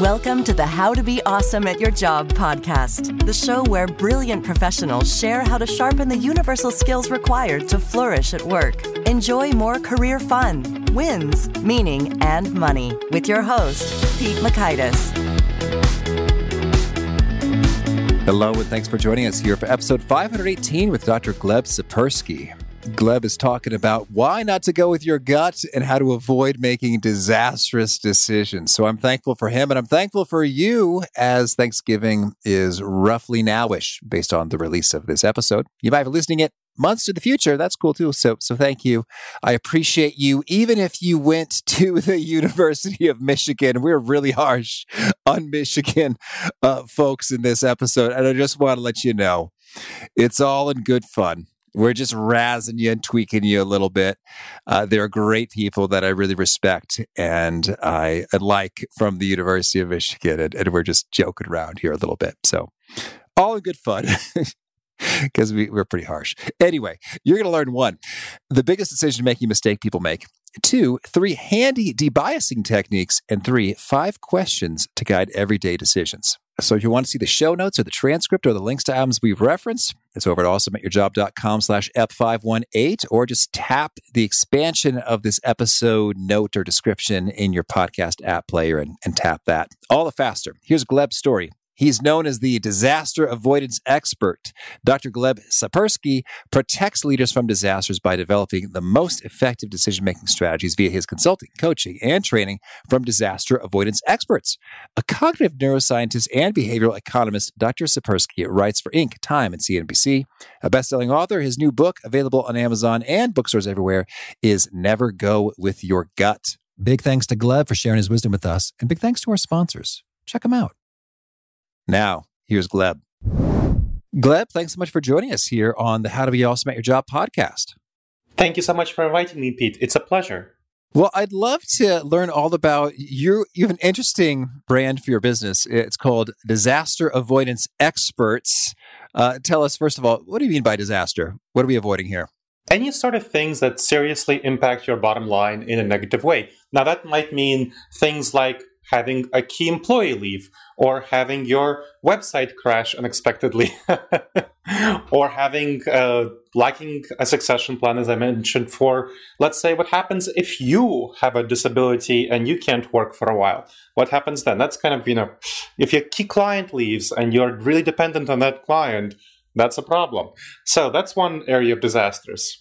Welcome to the How to Be Awesome at Your Job podcast, the show where brilliant professionals share how to sharpen the universal skills required to flourish at work. Enjoy more career fun, wins, meaning, and money with your host, Pete Mockaitis. Hello, and thanks for joining us here for episode 518 with Dr. Gleb Tsipursky. Gleb is talking about why not to go with your gut and how to avoid making disastrous decisions. So I'm thankful for him and I'm thankful for you as Thanksgiving is roughly nowish based on the release of this episode. You might be listening it months to the future. That's cool too. So so thank you. I appreciate you even if you went to the University of Michigan. We're really harsh on Michigan uh, folks in this episode and I just want to let you know it's all in good fun we're just razzing you and tweaking you a little bit. Uh, they're great people that I really respect and I like from the University of Michigan, and, and we're just joking around here a little bit. So, all in good fun. because we, we're pretty harsh. Anyway, you're going to learn one, the biggest decision making mistake people make. Two, three handy debiasing techniques. And three, five questions to guide everyday decisions. So if you want to see the show notes or the transcript or the links to albums we've referenced, it's over at awesomeatyourjob.com slash F518 or just tap the expansion of this episode note or description in your podcast app player and, and tap that. All the faster. Here's Gleb's story He's known as the disaster avoidance expert. Dr. Gleb Tsipursky protects leaders from disasters by developing the most effective decision making strategies via his consulting, coaching, and training from disaster avoidance experts. A cognitive neuroscientist and behavioral economist, Dr. Tsipursky writes for Inc., Time, and CNBC. A best selling author, his new book, available on Amazon and bookstores everywhere, is Never Go With Your Gut. Big thanks to Gleb for sharing his wisdom with us, and big thanks to our sponsors. Check them out. Now, here's Gleb. Gleb, thanks so much for joining us here on the How to Be Awesome at Your Job podcast. Thank you so much for inviting me, Pete. It's a pleasure. Well, I'd love to learn all about you. You have an interesting brand for your business. It's called Disaster Avoidance Experts. Uh, tell us, first of all, what do you mean by disaster? What are we avoiding here? Any sort of things that seriously impact your bottom line in a negative way. Now, that might mean things like having a key employee leave or having your website crash unexpectedly or having uh, lacking a succession plan as i mentioned for let's say what happens if you have a disability and you can't work for a while what happens then that's kind of you know if your key client leaves and you're really dependent on that client that's a problem. So that's one area of disasters,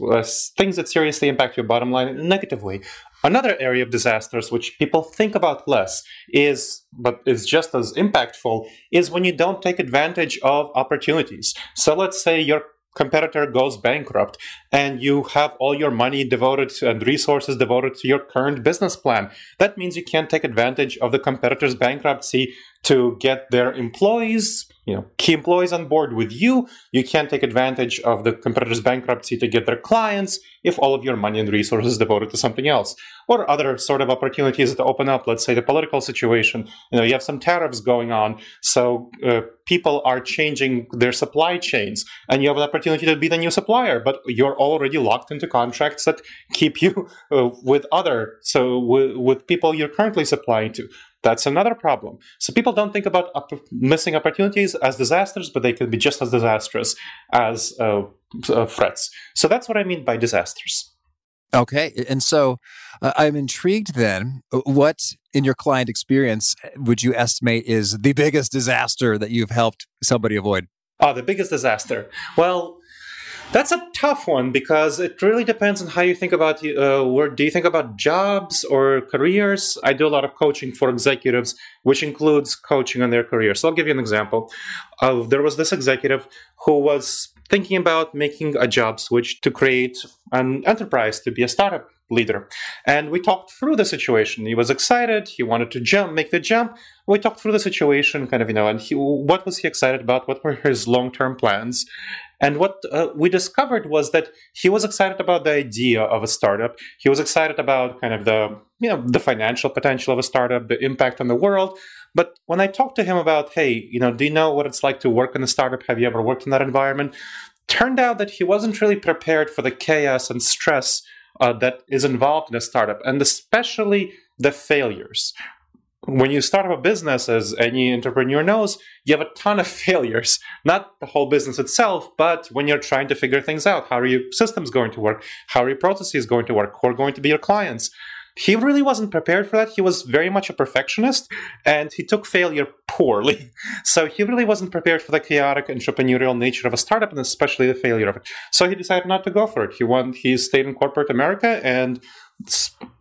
things that seriously impact your bottom line in a negative way. Another area of disasters, which people think about less, is but is just as impactful, is when you don't take advantage of opportunities. So let's say your competitor goes bankrupt and you have all your money devoted and resources devoted to your current business plan. That means you can't take advantage of the competitor's bankruptcy to get their employees you know key employees on board with you. You can't take advantage of the competitor's bankruptcy to get their clients if all of your money and resources devoted to something else. Or other sort of opportunities that open up let's say the political situation. You know you have some tariffs going on so uh, people are changing their supply chains and you have an opportunity to be the new supplier but you're already locked into contracts that keep you uh, with other so w- with people you're currently supplying to that's another problem. So people don't think about op- missing opportunities as disasters, but they can be just as disastrous as uh, uh, threats. So that's what I mean by disasters. Okay. And so uh, I'm intrigued then. What in your client experience would you estimate is the biggest disaster that you've helped somebody avoid? Oh, the biggest disaster. Well, that's a tough one because it really depends on how you think about uh, where do you think about jobs or careers. I do a lot of coaching for executives, which includes coaching on their careers. So I'll give you an example. Of there was this executive who was thinking about making a job switch to create an enterprise to be a startup leader. And we talked through the situation. He was excited. He wanted to jump, make the jump. We talked through the situation, kind of, you know, and he, what was he excited about? What were his long term plans? And what uh, we discovered was that he was excited about the idea of a startup. He was excited about kind of the you know the financial potential of a startup, the impact on the world. But when I talked to him about, hey, you know, do you know what it's like to work in a startup? Have you ever worked in that environment? Turned out that he wasn't really prepared for the chaos and stress uh, that is involved in a startup, and especially the failures when you start up a business, as any entrepreneur knows, you have a ton of failures. Not the whole business itself, but when you're trying to figure things out, how are your systems going to work? How are your processes going to work? Who are going to be your clients? He really wasn't prepared for that. He was very much a perfectionist and he took failure poorly. So he really wasn't prepared for the chaotic entrepreneurial nature of a startup and especially the failure of it. So he decided not to go for it. He went, he stayed in corporate America and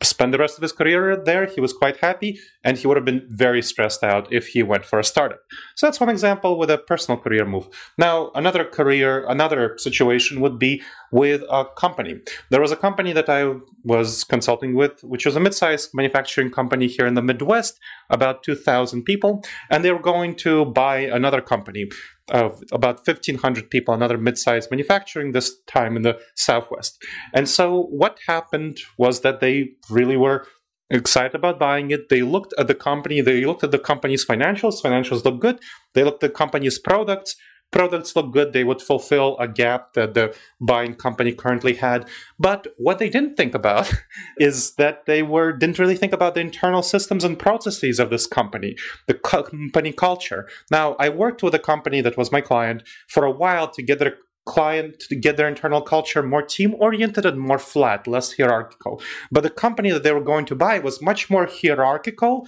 spend the rest of his career there. He was quite happy, and he would have been very stressed out if he went for a startup. So that's one example with a personal career move. Now, another career, another situation would be with a company. There was a company that I was consulting with, which was a mid-sized manufacturing company here in the Midwest, about 2,000 people, and they were going to buy another company of about 1,500 people, another mid-sized manufacturing this time in the Southwest. And so what happened was that they really were excited about buying it. They looked at the company, they looked at the company's financials, financials look good. They looked at the company's products, products look good, they would fulfill a gap that the buying company currently had. But what they didn't think about is that they were didn't really think about the internal systems and processes of this company, the company culture. Now, I worked with a company that was my client for a while to get their client to get their internal culture more team oriented and more flat, less hierarchical. But the company that they were going to buy was much more hierarchical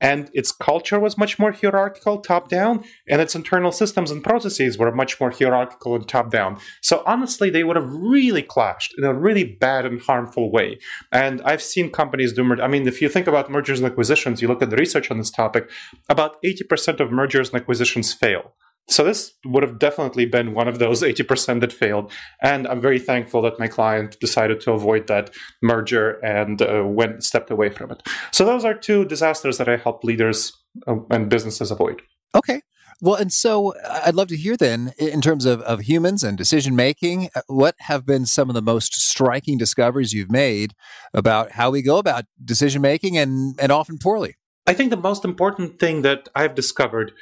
and its culture was much more hierarchical top down and its internal systems and processes were much more hierarchical and top down so honestly they would have really clashed in a really bad and harmful way. And i've seen companies do mer- i mean if you think about mergers and acquisitions you look at the research on this topic about 80% of mergers and acquisitions fail so this would have definitely been one of those 80% that failed. And I'm very thankful that my client decided to avoid that merger and uh, went stepped away from it. So those are two disasters that I help leaders uh, and businesses avoid. Okay. Well, and so uh, I'd love to hear then, in terms of, of humans and decision making, uh, what have been some of the most striking discoveries you've made about how we go about decision making and, and often poorly? I think the most important thing that I've discovered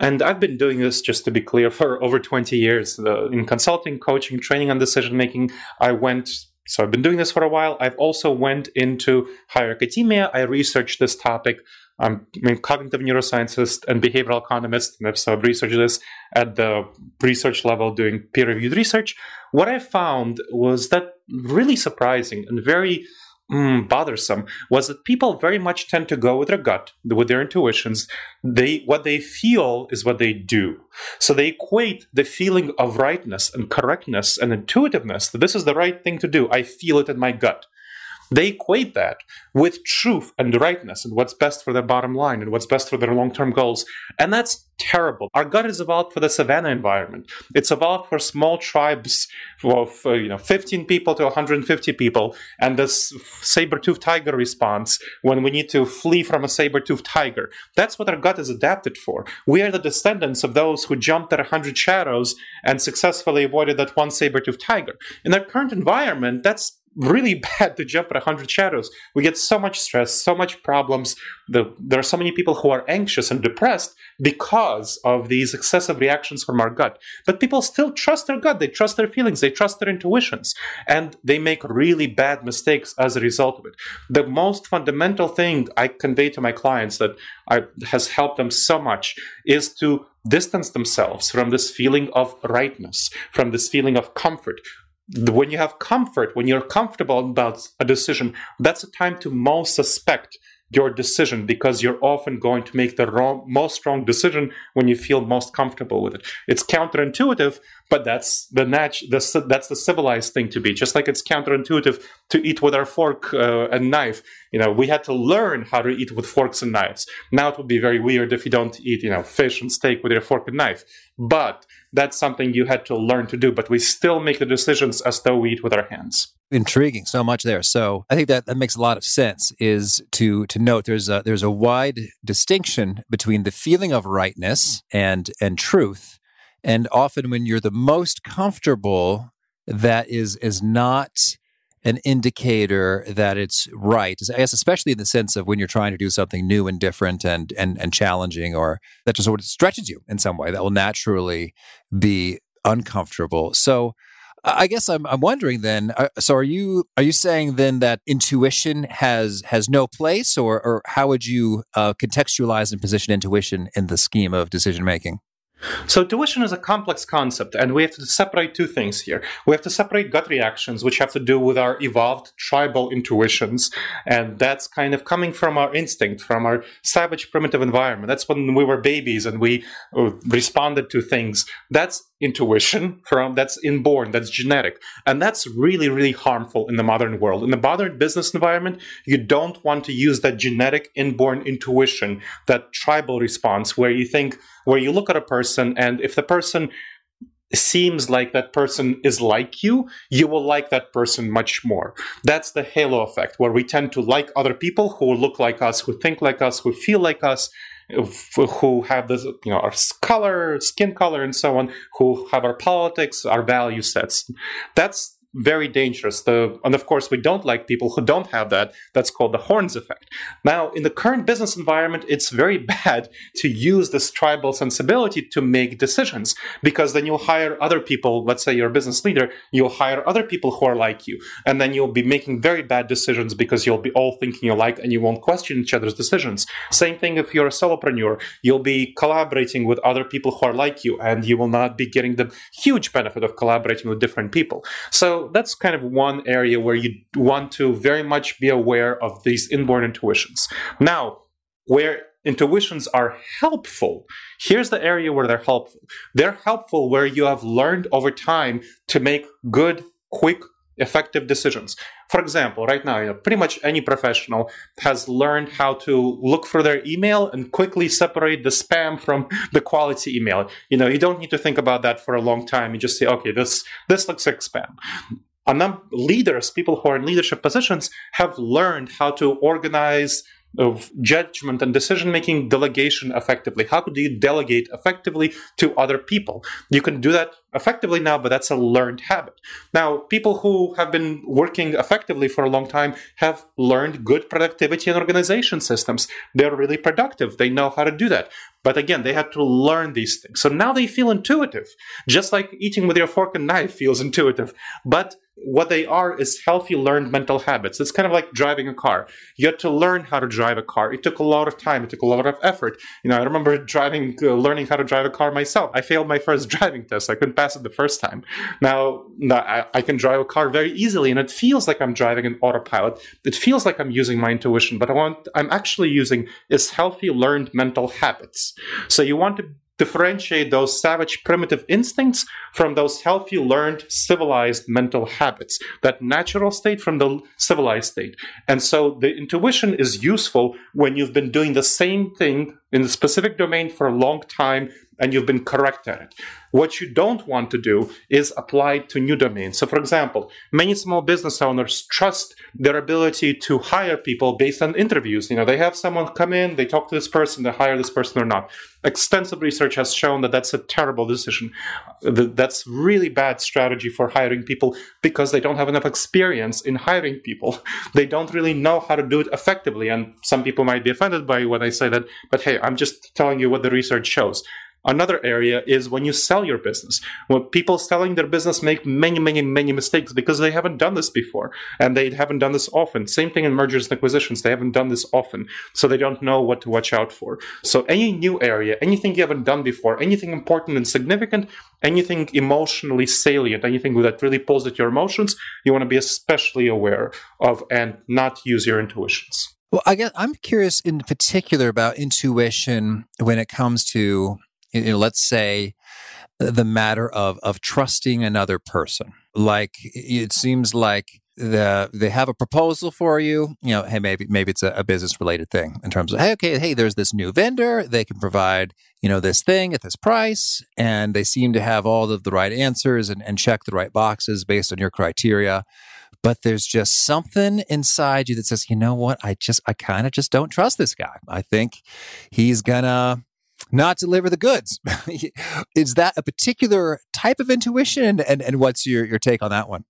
and I've been doing this, just to be clear, for over 20 years. in consulting, coaching, training on decision making, I went so I've been doing this for a while. I've also went into higher academia. I researched this topic. I'm a cognitive neuroscientist and behavioral economist, and so I've researched this at the research level, doing peer-reviewed research. What I found was that really surprising and very mm, bothersome was that people very much tend to go with their gut, with their intuitions. They what they feel is what they do. So they equate the feeling of rightness and correctness and intuitiveness that this is the right thing to do. I feel it in my gut. They equate that with truth and rightness and what's best for their bottom line and what's best for their long term goals. And that's terrible. Our gut is evolved for the savannah environment. It's evolved for small tribes of uh, you know 15 people to 150 people, and this saber-toothed tiger response when we need to flee from a saber-toothed tiger. That's what our gut is adapted for. We are the descendants of those who jumped at 100 shadows and successfully avoided that one saber-toothed tiger. In our current environment, that's really bad to jump at 100 shadows. We get so much stress, so much problems. The, there are so many people who are anxious and depressed because of these excessive reactions from our gut. But people still trust their gut. They trust their feelings. They trust their intuitions. And they make really bad mistakes as a result of it. The most fundamental thing I convey to my clients that I, has helped them so much is to distance themselves from this feeling of rightness, from this feeling of comfort, when you have comfort, when you're comfortable about a decision, that's a time to most suspect your decision because you're often going to make the wrong, most wrong decision when you feel most comfortable with it. It's counterintuitive, but that's the nat- the, that's the civilized thing to be. Just like it's counterintuitive to eat with our fork uh, and knife. You know, we had to learn how to eat with forks and knives. Now it would be very weird if you don't eat, you know, fish and steak with your fork and knife. But that's something you had to learn to do. But we still make the decisions as though we eat with our hands intriguing so much there so i think that that makes a lot of sense is to to note there's a there's a wide distinction between the feeling of rightness and and truth and often when you're the most comfortable that is is not an indicator that it's right i guess especially in the sense of when you're trying to do something new and different and and and challenging or that just sort of stretches you in some way that will naturally be uncomfortable so I guess I'm I'm wondering then. Uh, so are you are you saying then that intuition has has no place, or or how would you uh, contextualize and position intuition in the scheme of decision making? So intuition is a complex concept, and we have to separate two things here. We have to separate gut reactions, which have to do with our evolved tribal intuitions, and that's kind of coming from our instinct, from our savage primitive environment. That's when we were babies and we uh, responded to things. That's intuition from that's inborn that's genetic and that's really really harmful in the modern world in the modern business environment you don't want to use that genetic inborn intuition that tribal response where you think where you look at a person and if the person seems like that person is like you, you will like that person much more. That's the halo effect, where we tend to like other people who look like us, who think like us, who feel like us, who have this, you know, our color, skin color, and so on, who have our politics, our value sets. That's very dangerous. The, and of course, we don't like people who don't have that. That's called the horns effect. Now, in the current business environment, it's very bad to use this tribal sensibility to make decisions because then you'll hire other people. Let's say you're a business leader, you'll hire other people who are like you, and then you'll be making very bad decisions because you'll be all thinking alike and you won't question each other's decisions. Same thing if you're a solopreneur, you'll be collaborating with other people who are like you, and you will not be getting the huge benefit of collaborating with different people. So that's kind of one area where you want to very much be aware of these inborn intuitions. Now, where intuitions are helpful, here's the area where they're helpful. They're helpful where you have learned over time to make good, quick, effective decisions. For example, right now, pretty much any professional has learned how to look for their email and quickly separate the spam from the quality email. You know, you don't need to think about that for a long time. You just say, okay, this this looks like spam. And then leaders, people who are in leadership positions, have learned how to organize of judgment and decision making delegation effectively. How do you delegate effectively to other people? You can do that effectively now, but that's a learned habit. Now, people who have been working effectively for a long time have learned good productivity and organization systems. They're really productive. They know how to do that. But again, they had to learn these things. So now they feel intuitive, just like eating with your fork and knife feels intuitive. But what they are is healthy learned mental habits. It's kind of like driving a car. You had to learn how to drive a car. It took a lot of time. It took a lot of effort. You know, I remember driving, uh, learning how to drive a car myself. I failed my first driving test. I couldn't pass it the first time. Now, I, I can drive a car very easily, and it feels like I'm driving an autopilot. It feels like I'm using my intuition, but I want I'm actually using is healthy learned mental habits. So you want to differentiate those savage primitive instincts from those healthy learned civilized mental habits that natural state from the civilized state. And so the intuition is useful when you've been doing the same thing in a specific domain for a long time and you've been correct at it. What you don't want to do is apply to new domains. So, for example, many small business owners trust their ability to hire people based on interviews. You know, they have someone come in, they talk to this person, they hire this person or not. Extensive research has shown that that's a terrible decision. That's really bad strategy for hiring people because they don't have enough experience in hiring people. They don't really know how to do it effectively. And some people might be offended by what I say that, but hey, I'm just telling you what the research shows. Another area is when you sell your business. When people selling their business make many, many, many mistakes because they haven't done this before and they haven't done this often. Same thing in mergers and acquisitions. They haven't done this often. So they don't know what to watch out for. So any new area, anything you haven't done before, anything important and significant, anything emotionally salient, anything that really pulls at your emotions, you want to be especially aware of and not use your intuitions. Well, I guess I'm curious in particular about intuition when it comes to you know, let's say the matter of of trusting another person. Like it seems like the they have a proposal for you. You know, hey, maybe maybe it's a, a business related thing in terms of hey, okay, hey, there's this new vendor. They can provide you know this thing at this price, and they seem to have all of the right answers and, and check the right boxes based on your criteria. But there's just something inside you that says, you know what, I just I kind of just don't trust this guy. I think he's gonna not deliver the goods. Is that a particular type of intuition? And, and what's your, your take on that one?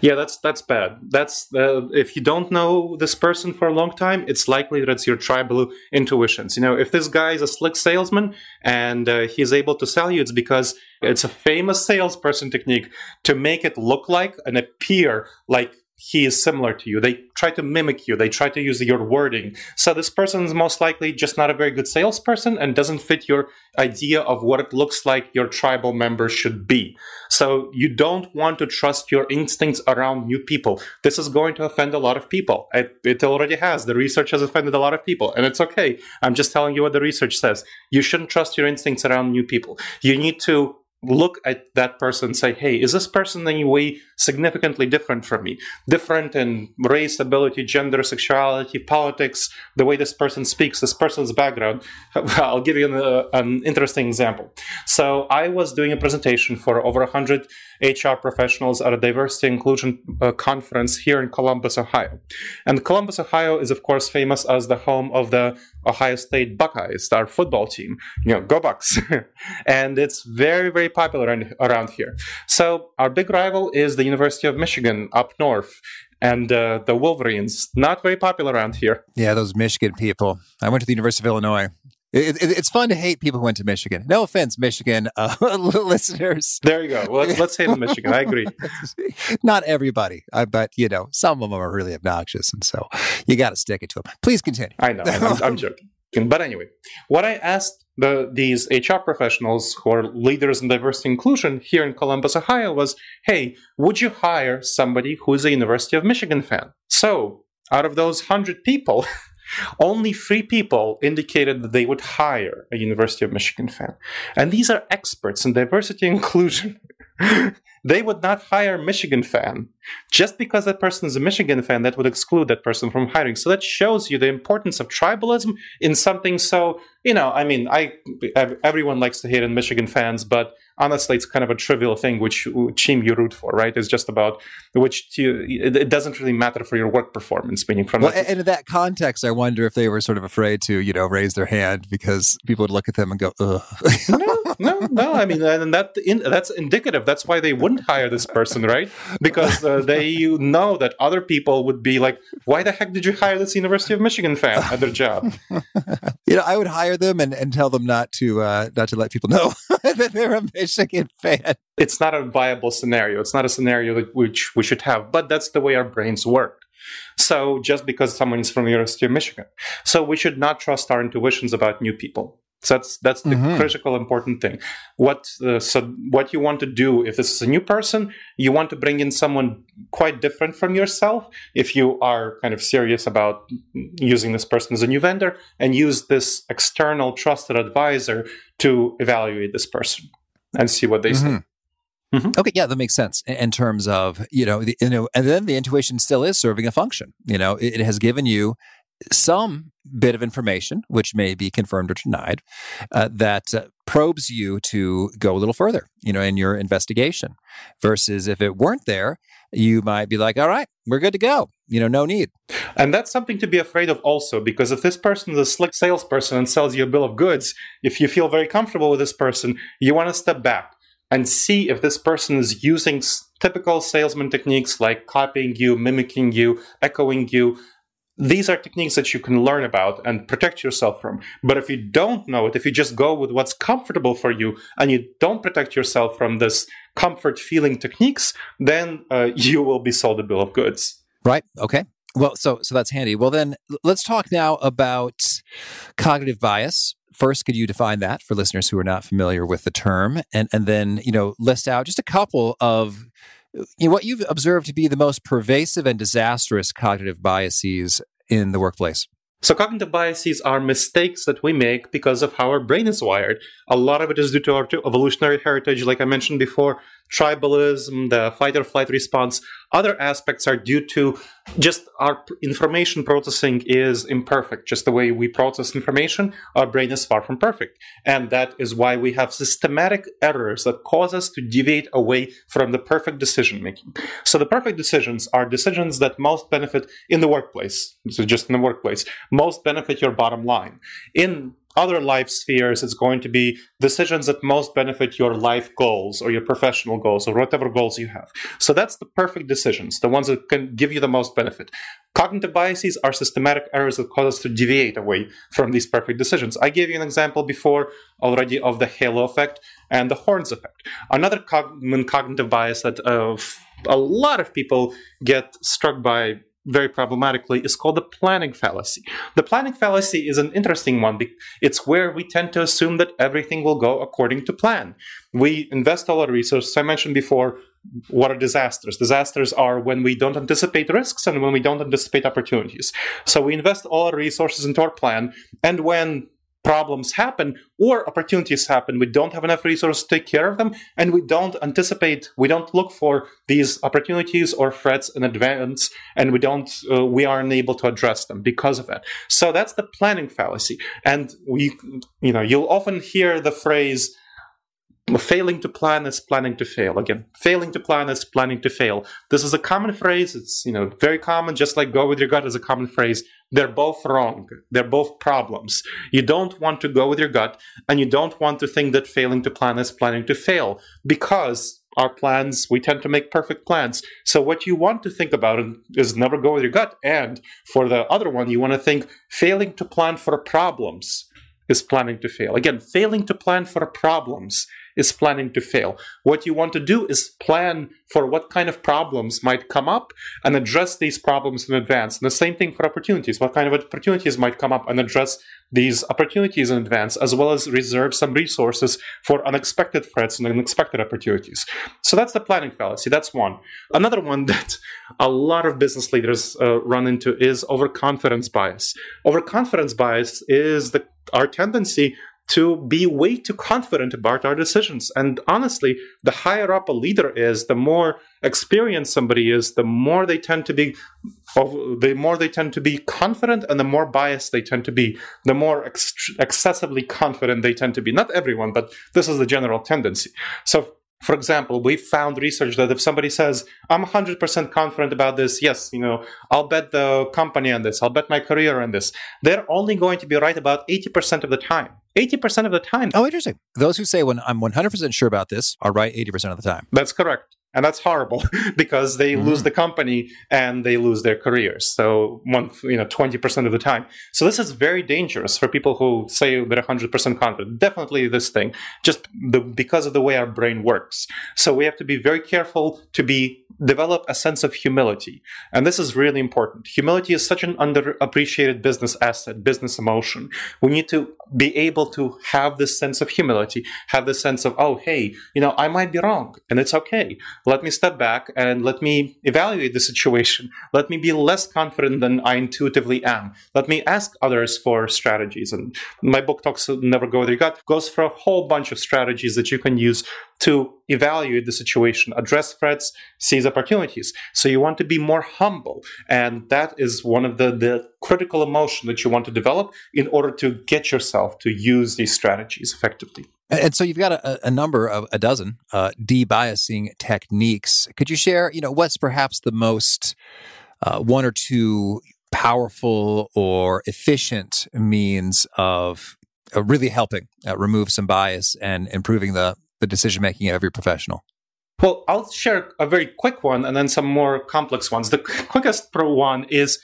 Yeah, that's that's bad. That's uh, if you don't know this person for a long time, it's likely that it's your tribal intuitions. You know, if this guy is a slick salesman and uh, he's able to sell you, it's because it's a famous salesperson technique to make it look like and appear like he is similar to you. They try to mimic you. They try to use your wording. So this person is most likely just not a very good salesperson and doesn't fit your idea of what it looks like your tribal member should be. So you don't want to trust your instincts around new people. This is going to offend a lot of people. It, it already has. The research has offended a lot of people, and it's okay. I'm just telling you what the research says. You shouldn't trust your instincts around new people. You need to look at that person and say, hey, is this person in any way significantly different from me? Different in race, ability, gender, sexuality, politics, the way this person speaks, this person's background. I'll give you an, uh, an interesting example. So I was doing a presentation for over 100 HR professionals at a diversity inclusion uh, conference here in Columbus, Ohio. And Columbus, Ohio is, of course, famous as the home of the Ohio State Buckeyes, our football team. You know, go Bucks. and it's very, very popular around here. So our big rival is the University of Michigan up north. And uh, the Wolverines, not very popular around here. Yeah, those Michigan people. I went to the University of Illinois. It, it, it's fun to hate people who went to Michigan. No offense, Michigan uh, listeners. There you go. Well, let's, let's hate Michigan. I agree. Not everybody, I but you know, some of them are really obnoxious, and so you got to stick it to them. Please continue. I know. I'm, I'm joking. But anyway, what I asked the, these HR professionals who are leaders in diversity inclusion here in Columbus, Ohio was, hey, would you hire somebody who's a University of Michigan fan? So out of those 100 people, only three people indicated that they would hire a University of Michigan fan. And these are experts in diversity and inclusion. they would not hire a Michigan fan. Just because that person is a Michigan fan, that would exclude that person from hiring. So that shows you the importance of tribalism in something so, you know, I mean, I everyone likes to hate on Michigan fans, but honestly, it's kind of a trivial thing which team you root for, right? It's just about which it doesn't really matter for your work performance. Meaning, from well, and in that context, I wonder if they were sort of afraid to, you know, raise their hand because people would look at them and go, "Ugh." no, no, no. I mean, and that in, that's indicative. That's why they wouldn't hire this person, right? Because uh, they know that other people would be like, "Why the heck did you hire this University of Michigan fan at their job?" you know, I would hire them and, and tell them not to uh, not to let people know that they're a Michigan fan. It's not a viable scenario. It's not a scenario which we should have, but that's the way our brains work. So just because someone is from the University of Michigan, so we should not trust our intuitions about new people. So that's that's the mm-hmm. critical important thing. What uh, so what you want to do if this is a new person, you want to bring in someone quite different from yourself. If you are kind of serious about using this person as a new vendor, and use this external trusted advisor to evaluate this person and see what they mm-hmm. say. Mm-hmm. Okay, yeah, that makes sense in terms of you know, the, you know, and then the intuition still is serving a function. You know, it, it has given you some bit of information, which may be confirmed or denied, uh, that uh, probes you to go a little further, you know, in your investigation. Versus if it weren't there, you might be like, all right, we're good to go. You know, no need. And that's something to be afraid of also, because if this person is a slick salesperson and sells you a bill of goods, if you feel very comfortable with this person, you want to step back and see if this person is using typical salesman techniques like copying you, mimicking you, echoing you, these are techniques that you can learn about and protect yourself from. But if you don't know it, if you just go with what's comfortable for you and you don't protect yourself from this comfort feeling techniques, then uh, you will be sold a bill of goods. Right. Okay. Well, so so that's handy. Well, then let's talk now about cognitive bias. First, could you define that for listeners who are not familiar with the term, and and then you know list out just a couple of you know, what you've observed to be the most pervasive and disastrous cognitive biases in the workplace? So, cognitive biases are mistakes that we make because of how our brain is wired. A lot of it is due to our evolutionary heritage, like I mentioned before, tribalism, the fight or flight response. Other aspects are due to just our information processing is imperfect. Just the way we process information, our brain is far from perfect. And that is why we have systematic errors that cause us to deviate away from the perfect decision making. So the perfect decisions are decisions that most benefit in the workplace. So just in the workplace, most benefit your bottom line. In other life spheres, it's going to be decisions that most benefit your life goals or your professional goals or whatever goals you have. So that's the perfect decisions, the ones that can give you the most benefit. Cognitive biases are systematic errors that cause us to deviate away from these perfect decisions. I gave you an example before already of the halo effect and the horns effect. Another cognitive bias that uh, a lot of people get struck by very problematically is called the planning fallacy. The planning fallacy is an interesting one. It's where we tend to assume that everything will go according to plan. We invest all our resources. I mentioned before what are disasters? Disasters are when we don't anticipate risks and when we don't anticipate opportunities. So we invest all our resources into our plan, and when problems happen or opportunities happen. We don't have enough resources to take care of them and we don't anticipate we don't look for these opportunities or threats in advance and we don't uh, we aren't able to address them because of that. So that's the planning fallacy. And we you know you'll often hear the phrase failing to plan is planning to fail. Again failing to plan is planning to fail. This is a common phrase. It's you know very common just like go with your gut is a common phrase. They're both wrong. They're both problems. You don't want to go with your gut and you don't want to think that failing to plan is planning to fail because our plans we tend to make perfect plans. So what you want to think about is never go with your gut and for the other one you want to think failing to plan for problems is planning to fail. Again failing to plan for problems is planning to fail. What you want to do is plan for what kind of problems might come up and address these problems in advance. And the same thing for opportunities. What kind of opportunities might come up and address these opportunities in advance, as well as reserve some resources for unexpected threats and unexpected opportunities. So that's the planning fallacy. That's one. Another one that a lot of business leaders uh, run into is overconfidence bias. Overconfidence bias is the our tendency to be way too confident about our decisions. And honestly, the higher up a leader is, the more experienced somebody is, the more they tend to be, the more they tend to be confident, and the more biased they tend to be. The more ex- excessively confident they tend to be. Not everyone, but this is the general tendency. So for example, we found research that if somebody says, I'm 100% confident about this, yes, you know, I'll bet the company on this, I'll bet my career on this, they're only going to be right about 80% of the time. 80% of the time. Oh, interesting. Those who say when I'm 100% sure about this are right 80% of the time. That's correct and that's horrible because they mm-hmm. lose the company and they lose their careers. So one you know 20% of the time. So this is very dangerous for people who say they're 100% confident. Definitely this thing. Just the, because of the way our brain works. So we have to be very careful to be develop a sense of humility. And this is really important. Humility is such an underappreciated business asset business emotion. We need to be able to have this sense of humility have this sense of oh hey you know i might be wrong and it's okay let me step back and let me evaluate the situation. Let me be less confident than I intuitively am. Let me ask others for strategies. And my book talks Never Go With Your Gut goes for a whole bunch of strategies that you can use to evaluate the situation, address threats, seize opportunities. So you want to be more humble. And that is one of the, the critical emotion that you want to develop in order to get yourself to use these strategies effectively. And so you've got a, a number of a dozen uh, debiasing techniques. Could you share, you know, what's perhaps the most uh, one or two powerful or efficient means of uh, really helping uh, remove some bias and improving the the decision making of every professional? Well, I'll share a very quick one and then some more complex ones. The quickest pro one is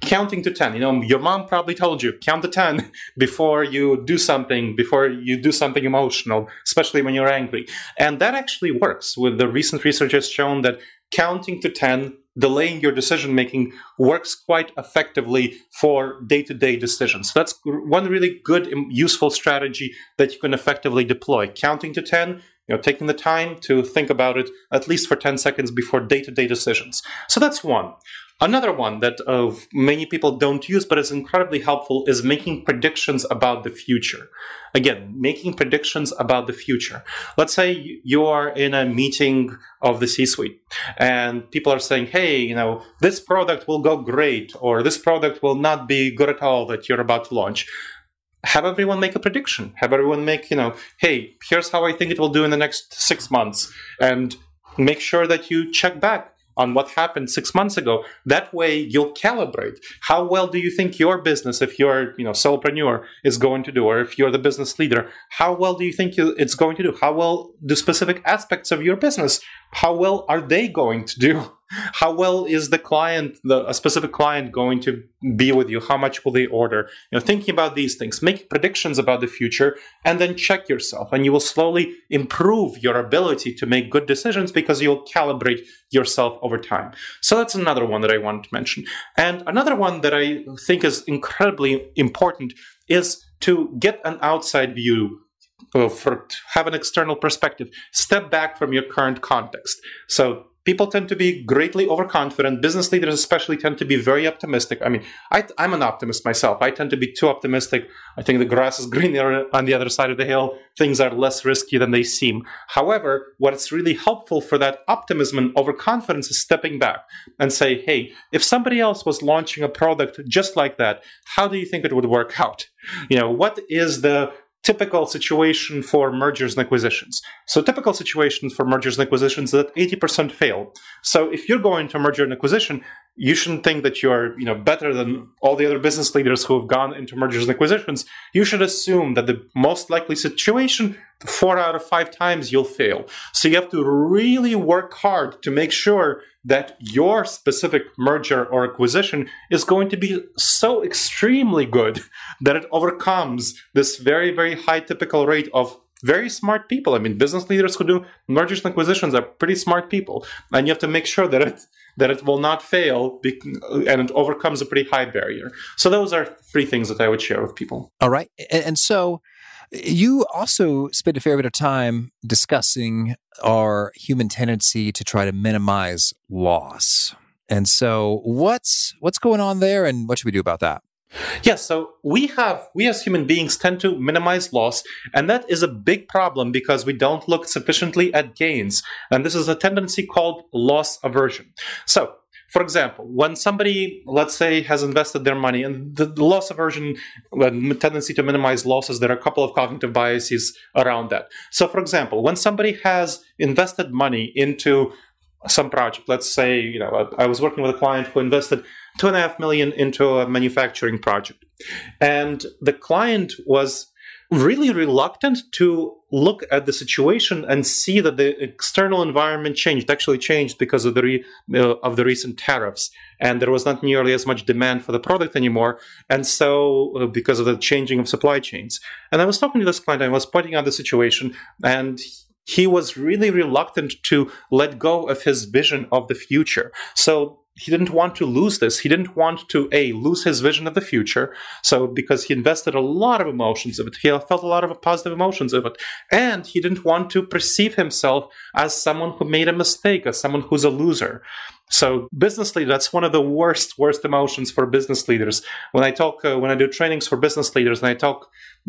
counting to 10 you know your mom probably told you count to 10 before you do something before you do something emotional especially when you're angry. And that actually works with the recent research has shown that counting to 10 delaying your decision making works quite effectively for day-to-day decisions. That's one really good useful strategy that you can effectively deploy. Counting to 10 you know taking the time to think about it at least for 10 seconds before day-to-day decisions. So that's one Another one that uh, many people don't use but is incredibly helpful is making predictions about the future. Again, making predictions about the future. Let's say you are in a meeting of the C suite and people are saying, hey, you know, this product will go great or this product will not be good at all that you're about to launch have everyone make a prediction have everyone make you know hey here's how i think it will do in the next six months and make sure that you check back on what happened six months ago. That way you'll calibrate. How well do you think your business, if you're, you know, solopreneur, is going to do, or if you're the business leader, how well do you think it's going to do? How well do specific aspects of your business, how well are they going to do? how well is the client the a specific client going to be with you? How much will they order? You know thinking about these things make predictions about the future and then check yourself. And you will slowly improve your ability to make good decisions because you'll calibrate yourself over time. So that's another one that i wanted to mention. And another one that i think is incredibly important is to get an outside view uh, for have an external perspective step back from your current context so people tend to be greatly overconfident. Business leaders, especially, tend to be very optimistic. I mean, I, am an optimist myself. I tend to be too optimistic. I think the grass is greener on the other side of the hill. Things are less risky than they seem. However, what's really helpful for that optimism and overconfidence is stepping back and say, hey, if somebody else was launching a product just like that, how do you think it would work out? You know, what is the typical situation for mergers and acquisitions. So typical situation for mergers and acquisitions is that 80% fail. So if you're going to merger and acquisition, you shouldn't think that you're you know better than all the other business leaders who have gone into mergers and acquisitions. You should assume that the most likely situation, four out of five times, you'll fail. So you have to really work hard to make sure that your specific merger or acquisition is going to be so extremely good that it overcomes this very, very high typical rate of very smart people. I mean, business leaders who do mergers and acquisitions are pretty smart people, and you have to make sure that it that it will not fail and it overcomes a pretty high barrier. So those are three things that I would share with people. All right, and so you also spend a fair bit of time discussing our human tendency to try to minimize loss. And so, what's what's going on there, and what should we do about that? Yes, so we have, we as human beings tend to minimize loss, and that is a big problem because we don't look sufficiently at gains. And this is a tendency called loss aversion. So, for example, when somebody, let's say, has invested their money, and the, the loss aversion, the tendency to minimize losses, there are a couple of cognitive biases around that. So, for example, when somebody has invested money into some project, let's say, you know, I was working with a client who invested two and a half million into a manufacturing project. And the client was really reluctant to look at the situation and see that the external environment changed actually changed because of the re, uh, of the recent tariffs. And there was not nearly as much demand for the product anymore. And so uh, because of the changing of supply chains. And i was talking to this client i was pointing out the situation and he was really reluctant to let go of his vision of the future so he didn't want to lose this. He didn't want to a lose his vision of the future. So because he invested a lot of emotions of it, he felt a lot of positive emotions of it, and he didn't want to perceive himself as someone who made a mistake, as someone who's a loser. So business leader, that's one of the worst, worst emotions for business leaders. When I talk, uh, when I do trainings for business leaders, and I talk,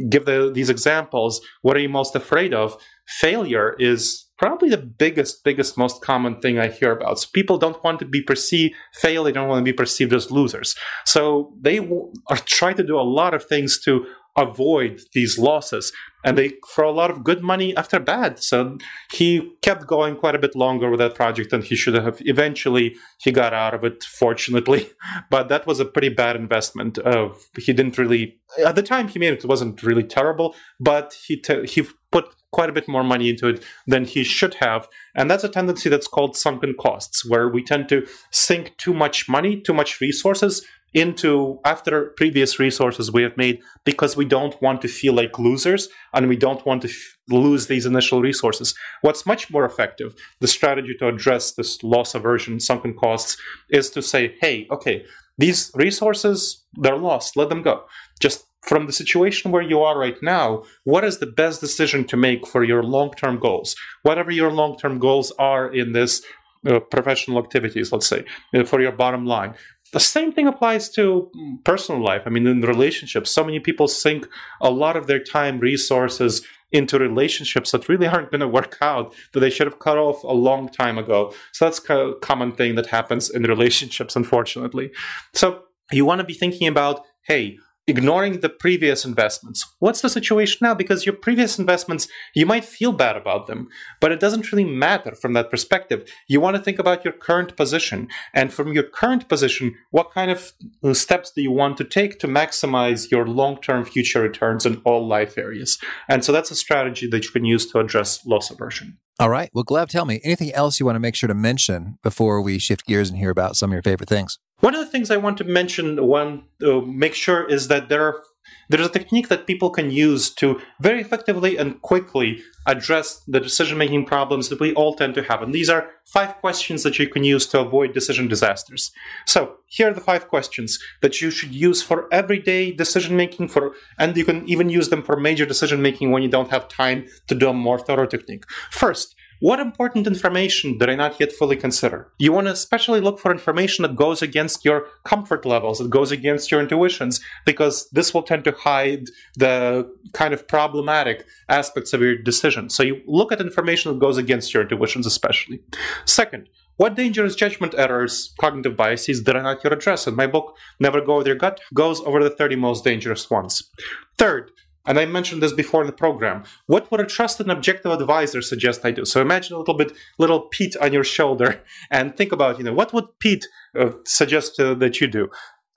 give the, these examples, what are you most afraid of? Failure is probably the biggest, biggest, most common thing I hear about. So people don't want to be perceived fail; they don't want to be perceived as losers. So they w- are trying to do a lot of things to avoid these losses and they throw a lot of good money after bad. So he kept going quite a bit longer with that project than he should have. Eventually he got out of it fortunately. But that was a pretty bad investment of he didn't really at the time he made it, it wasn't really terrible but he te- he put quite a bit more money into it than he should have. And that's a tendency that's called sunken costs, where we tend to sink too much money, too much resources into after previous resources we have made because we don't want to feel like losers and we don't want to f- lose these initial resources. What's much more effective, the strategy to address this loss aversion, sunken costs, is to say, hey, okay, these resources, they're lost, let them go. Just from the situation where you are right now, what is the best decision to make for your long term goals? Whatever your long term goals are in this uh, professional activities, let's say, uh, for your bottom line. The same thing applies to personal life. I mean, in relationships, so many people sink a lot of their time, resources into relationships that really aren't going to work out that they should have cut off a long time ago. So that's a common thing that happens in relationships, unfortunately. So you want to be thinking about, hey, ignoring the previous investments. What's the situation now? Because your previous investments, you might feel bad about them, but it doesn't really matter from that perspective. You want to think about your current position. And from your current position, what kind of steps do you want to take to maximize your long term future returns in all life areas? And so that's a strategy that you can use to address loss aversion. All right. Well, Gleb, tell me anything else you want to make sure to mention before we shift gears and hear about some of your favorite things? One of the things I want to mention, one uh, make sure is that there are there's a technique that people can use to very effectively and quickly address the decision making problems that we all tend to have. And these are five questions that you can use to avoid decision disasters. So here are the five questions that you should use for everyday decision making for and you can even use them for major decision making when you don't have time to do a more thorough technique. First, what important information did I not yet fully consider? You want to especially look for information that goes against your comfort levels, that goes against your intuitions, because this will tend to hide the kind of problematic aspects of your decision. So you look at information that goes against your intuitions, especially. Second, what dangerous judgment errors, cognitive biases did I not yet address? In my book, Never Go With Your Gut, goes over the 30 most dangerous ones. Third, and I mentioned this before in the program. What would a trusted and objective advisor suggest I do? So imagine a little bit, little Pete on your shoulder, and think about, you know, what would Pete uh, suggest uh, that you do?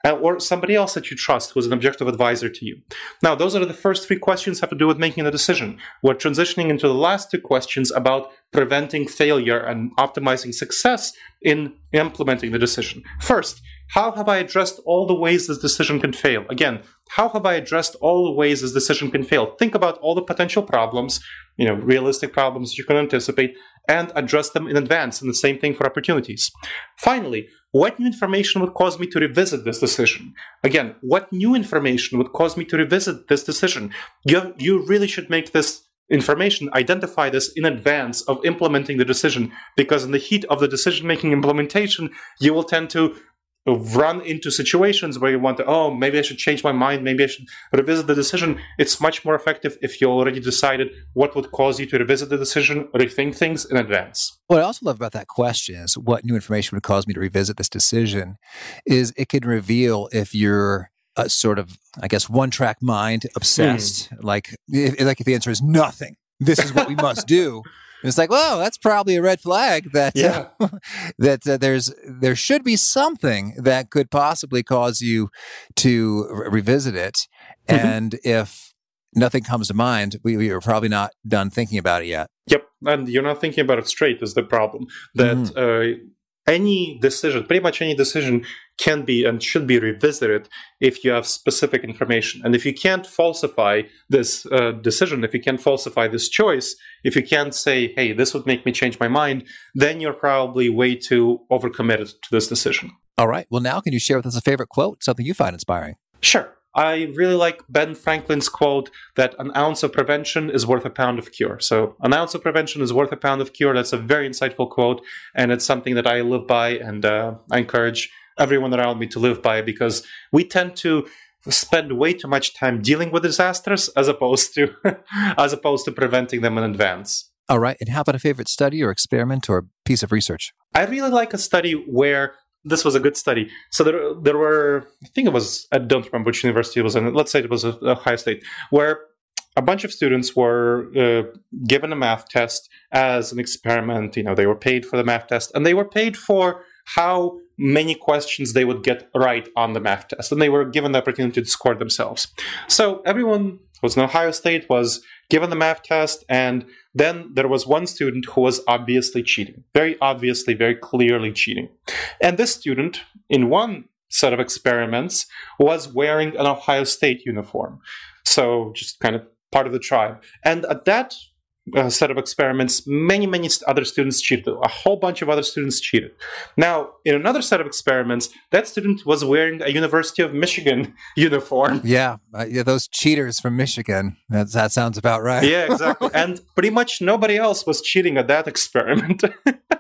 Uh, or somebody else that you trust who's an objective advisor to you. Now, those are the first three questions have to do with making a decision. We're transitioning into the last two questions about preventing failure and optimizing success in implementing the decision. First, how have I addressed all the ways this decision can fail? Again, how have I addressed all the ways this decision can fail? Think about all the potential problems, you know, realistic problems you can anticipate, and address them in advance. And the same thing for opportunities. Finally, what new information would cause me to revisit this decision? Again, what new information would cause me to revisit this decision? You, you really should make this information, identify this in advance of implementing the decision, because in the heat of the decision making implementation, you will tend to run into situations where you want to, oh, maybe I should change my mind, maybe I should revisit the decision. It's much more effective if you already decided what would cause you to revisit the decision, rethink things in advance. What I also love about that question is what new information would cause me to revisit this decision is it can reveal if you're a sort of, I guess, one track mind, obsessed. Mm. Like, if, like if the answer is nothing, this is what we must do. it's like, well, that's probably a red flag that yeah. uh, that uh, there's there should be something that could possibly cause you to re- revisit it. Mm-hmm. And if nothing comes to mind, we, we, are probably not done thinking about it yet. Yep, and you're not thinking about it straight is the problem. That mm-hmm. uh, any decision, pretty much any decision, can be and should be revisited if you have specific information. And if you can't falsify this uh, decision, if you can't falsify this choice, if you can't say, hey, this would make me change my mind, then you're probably way too overcommitted to this decision. All right. Well, now can you share with us a favorite quote, something you find inspiring? Sure. I really like Ben Franklin's quote that an ounce of prevention is worth a pound of cure. So, an ounce of prevention is worth a pound of cure. That's a very insightful quote, and it's something that I live by, and uh, I encourage everyone around me to live by because we tend to spend way too much time dealing with disasters as opposed to as opposed to preventing them in advance. All right. And how about a favorite study or experiment or piece of research? I really like a study where this was a good study. So there, there were, I think it was, I don't remember which university it was in. Let's say it was a, Ohio State, where a bunch of students were uh, given a math test as an experiment. You know, they were paid for the math test, and they were paid for how many questions they would get right on the math test, and they were given the opportunity to score themselves. So everyone who was in Ohio State was given the math test, and then there was one student who was obviously cheating, very obviously, very clearly cheating. And this student, in one set of experiments, was wearing an Ohio State uniform. So just kind of part of the tribe. And at that uh, set of experiments, many, many other students cheated. A whole bunch of other students cheated. Now, in another set of experiments, that student was wearing a University of Michigan uniform. Yeah, uh, yeah, those cheaters from Michigan. That, that sounds about right. yeah, exactly. and pretty much nobody else was cheating at that experiment.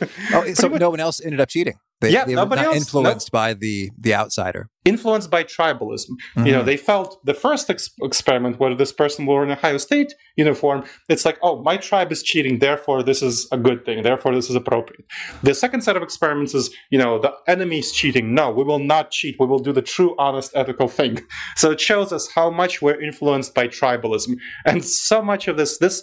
oh, so no one else ended up cheating. They, yeah, they were nobody not else. influenced by the the outsider. Influenced by tribalism. You know, Mhm. they felt the first ex- experiment where this person wore an Ohio State uniform, it's like, oh, my tribe is cheating, therefore this is a good thing, therefore this is appropriate. The second set of experiments is, you know, the enemy is cheating. No, we will not cheat. We will do the true, honest, ethical thing. So it shows us how much we're influenced by tribalism. And so much of this, this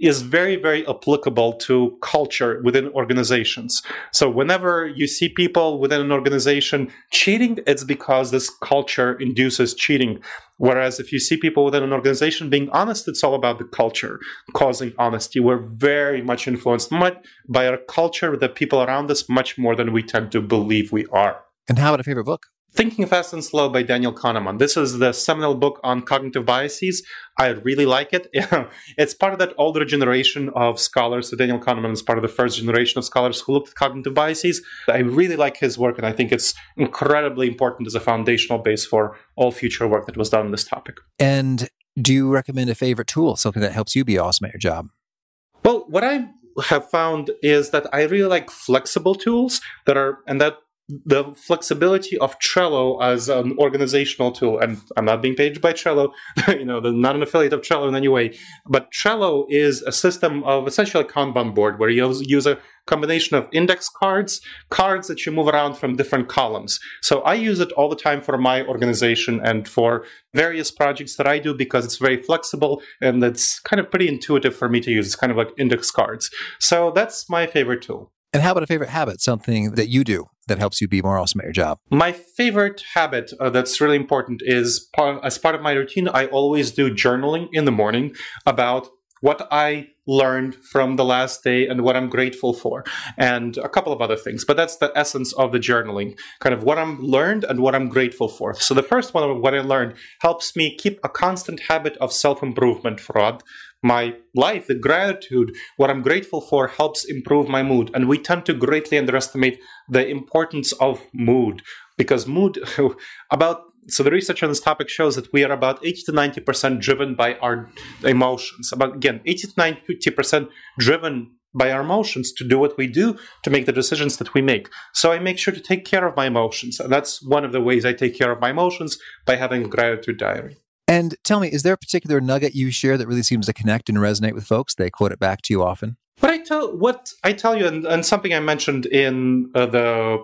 is very, very applicable to culture within organizations. So whenever you see people within an organization cheating, it's because this culture induces cheating. Whereas if you see people within an organization being honest, it's all about the culture causing honesty. We're very much influenced much by our culture, the people around us, much more than we tend to believe we are. And how about a favorite book? Thinking Fast and Slow by Daniel Kahneman. This is the seminal book on cognitive biases. I really like it. it's part of that older generation of scholars. So Daniel Kahneman is part of the first generation of scholars who looked at cognitive biases. I really like his work, and I think it's incredibly important as a foundational base for all future work that was done on this topic. And do you recommend a favorite tool, something that helps you be awesome at your job? Well, what I have found is that I really like flexible tools that are, and that the flexibility of Trello as an organizational tool, and I'm not being paid by Trello, you know, not an affiliate of Trello in any way, but Trello is a system of essentially a Kanban board where you use a combination of index cards, cards that you move around from different columns. So I use it all the time for my organization and for various projects that I do because it's very flexible and it's kind of pretty intuitive for me to use. It's kind of like index cards. So that's my favorite tool. And how about a favorite habit, something that you do that helps you be more awesome at your job? My favorite habit uh, that's really important is part, as part of my routine, I always do journaling in the morning about what I learned from the last day and what I'm grateful for, and a couple of other things. But that's the essence of the journaling kind of what I'm learned and what I'm grateful for. So the first one what I learned helps me keep a constant habit of self improvement throughout my life. The gratitude, what I'm grateful for, helps improve my mood. And we tend to greatly underestimate the importance of mood because mood, about so the research on this topic shows that we are about 80 to 90% driven by our emotions. About again, 80 to 90% driven by our emotions to do what we do, to make the decisions that we make. So I make sure to take care of my emotions. And that's one of the ways I take care of my emotions by having a gratitude diary. And tell me, is there a particular nugget you share that really seems to connect and resonate with folks? They quote it back to you often. But I tell what I tell you, and, and something I mentioned in uh, the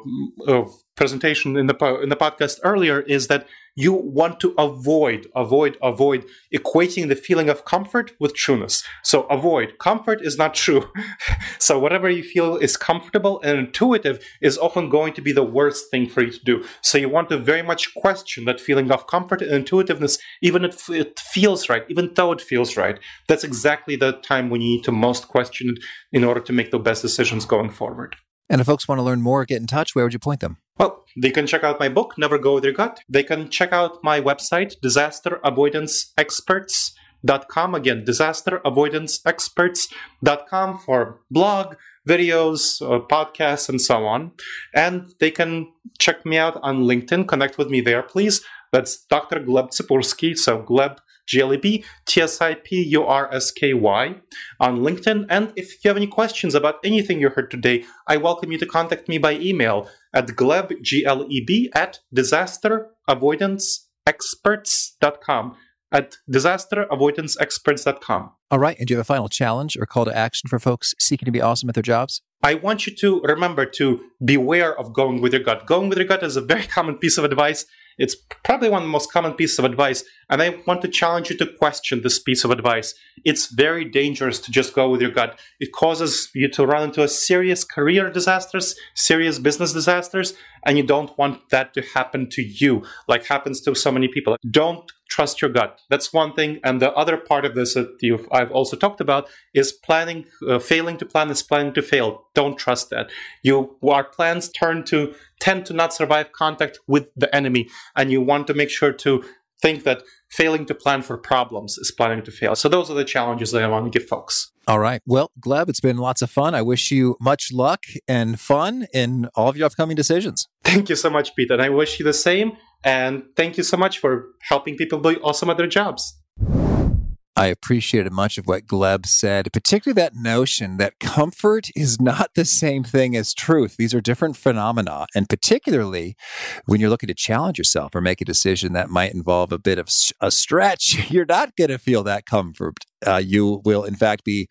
uh, presentation in the po- in the podcast earlier is that you want to avoid, avoid, avoid equating the feeling of comfort with trueness. So avoid. Comfort is not true. so whatever you feel is comfortable and intuitive is often going to be the worst thing for you to do. So you want to very much question that feeling of comfort and intuitiveness, even if it feels right, even though it feels right. That's exactly the time when you need to most question it in order to make the best decisions going forward. And if folks want to learn more, get in touch, where would you point them? Well, they can check out my book, Never Go With Your Gut. They can check out my website, disasteravoidanceexperts.com. Again, disasteravoidanceexperts.com for blog, videos, uh, podcasts, and so on. And they can check me out on LinkedIn. Connect with me there, please. That's Dr. Gleb Tsipursky. So Gleb G-L-E-B, T-S-I-P-U-R-S-K-Y on LinkedIn. And if you have any questions about anything you heard today, I welcome you to contact me by email at gleb, G-L-E-B, at disasteravoidanceexperts.com at disasteravoidanceexperts.com. All right. And do you have a final challenge or call to action for folks seeking to be awesome at their jobs? I want you to remember to beware of going with your gut. Going with your gut is a very common piece of advice. It's probably one of the most common pieces of advice. And I want to challenge you to question this piece of advice. It's very dangerous to just go with your gut. It causes you to run into a serious career disasters, serious business disasters, and you don't want that to happen to you like happens to so many people. Don't trust your gut. That's one thing. And the other part of this that you've, I've also talked about is planning, uh, failing to plan is planning to fail. Don't trust that. You, our plans turn to, tend to not survive contact with the enemy. And you want to make sure to think that failing to plan for problems is planning to fail. So those are the challenges that I want to give folks. All right. Well, Gleb, it's been lots of fun. I wish you much luck and fun in all of your upcoming decisions. Thank you so much, Pete. And I wish you the same. And thank you so much for helping people be awesome at their jobs. I appreciated much of what Gleb said, particularly that notion that comfort is not the same thing as truth. These are different phenomena. And particularly when you're looking to challenge yourself or make a decision that might involve a bit of a stretch, you're not going to feel that comfort uh, you will, in fact, be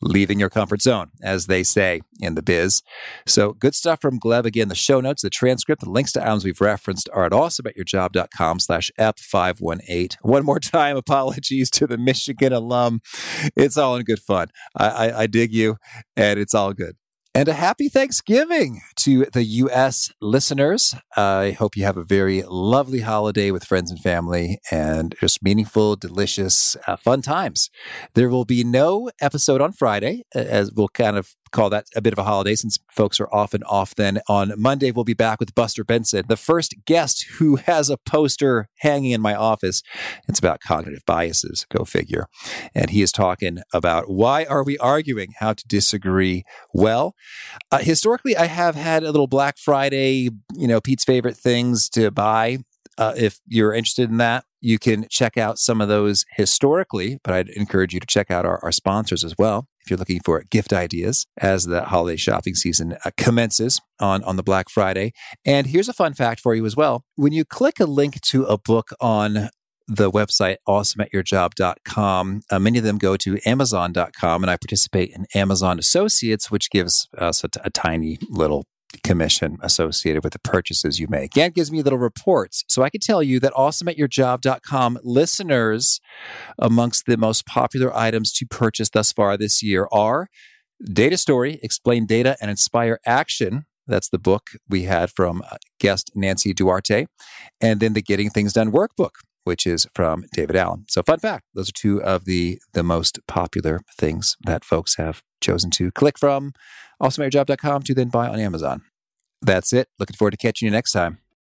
leaving your comfort zone, as they say in the biz. So, good stuff from Gleb. Again, the show notes, the transcript, the links to items we've referenced are at awesomeatyourjob.com slash ep518. One more time, apologies to the Michigan alum. It's all in good fun. I, I, I dig you, and it's all good and a happy Thanksgiving to the U.S. listeners. I hope you have a very lovely holiday with friends and family and just meaningful, delicious, uh, fun times. There will be no episode on Friday, as we'll kind of call that a bit of a holiday since folks are often off then. On Monday, we'll be back with Buster Benson, the first guest who has a poster hanging in my office. It's about cognitive biases, go figure. And he is talking about why are we arguing, how to disagree well. Uh, historically, I have had a little Black Friday, you know, Pete's favorite things to buy. Uh, if you're interested in that, you can check out some of those historically, but I'd encourage you to check out our, our sponsors as well if you're looking for gift ideas as the holiday shopping season uh, commences on, on the Black Friday. And here's a fun fact for you as well. When you click a link to a book on the website awesomeatyourjob.com. Uh, many of them go to amazon.com, and I participate in Amazon Associates, which gives us a, t- a tiny little commission associated with the purchases you make. And gives me little reports. So I can tell you that awesomeatyourjob.com listeners amongst the most popular items to purchase thus far this year are Data Story, Explain Data and Inspire Action. That's the book we had from uh, guest Nancy Duarte. And then the Getting Things Done workbook, which is from David Allen. So fun fact, those are two of the the most popular things that folks have chosen to click from awesomeatyourjob.com to then buy on Amazon. That's it. Looking forward to catching you next time.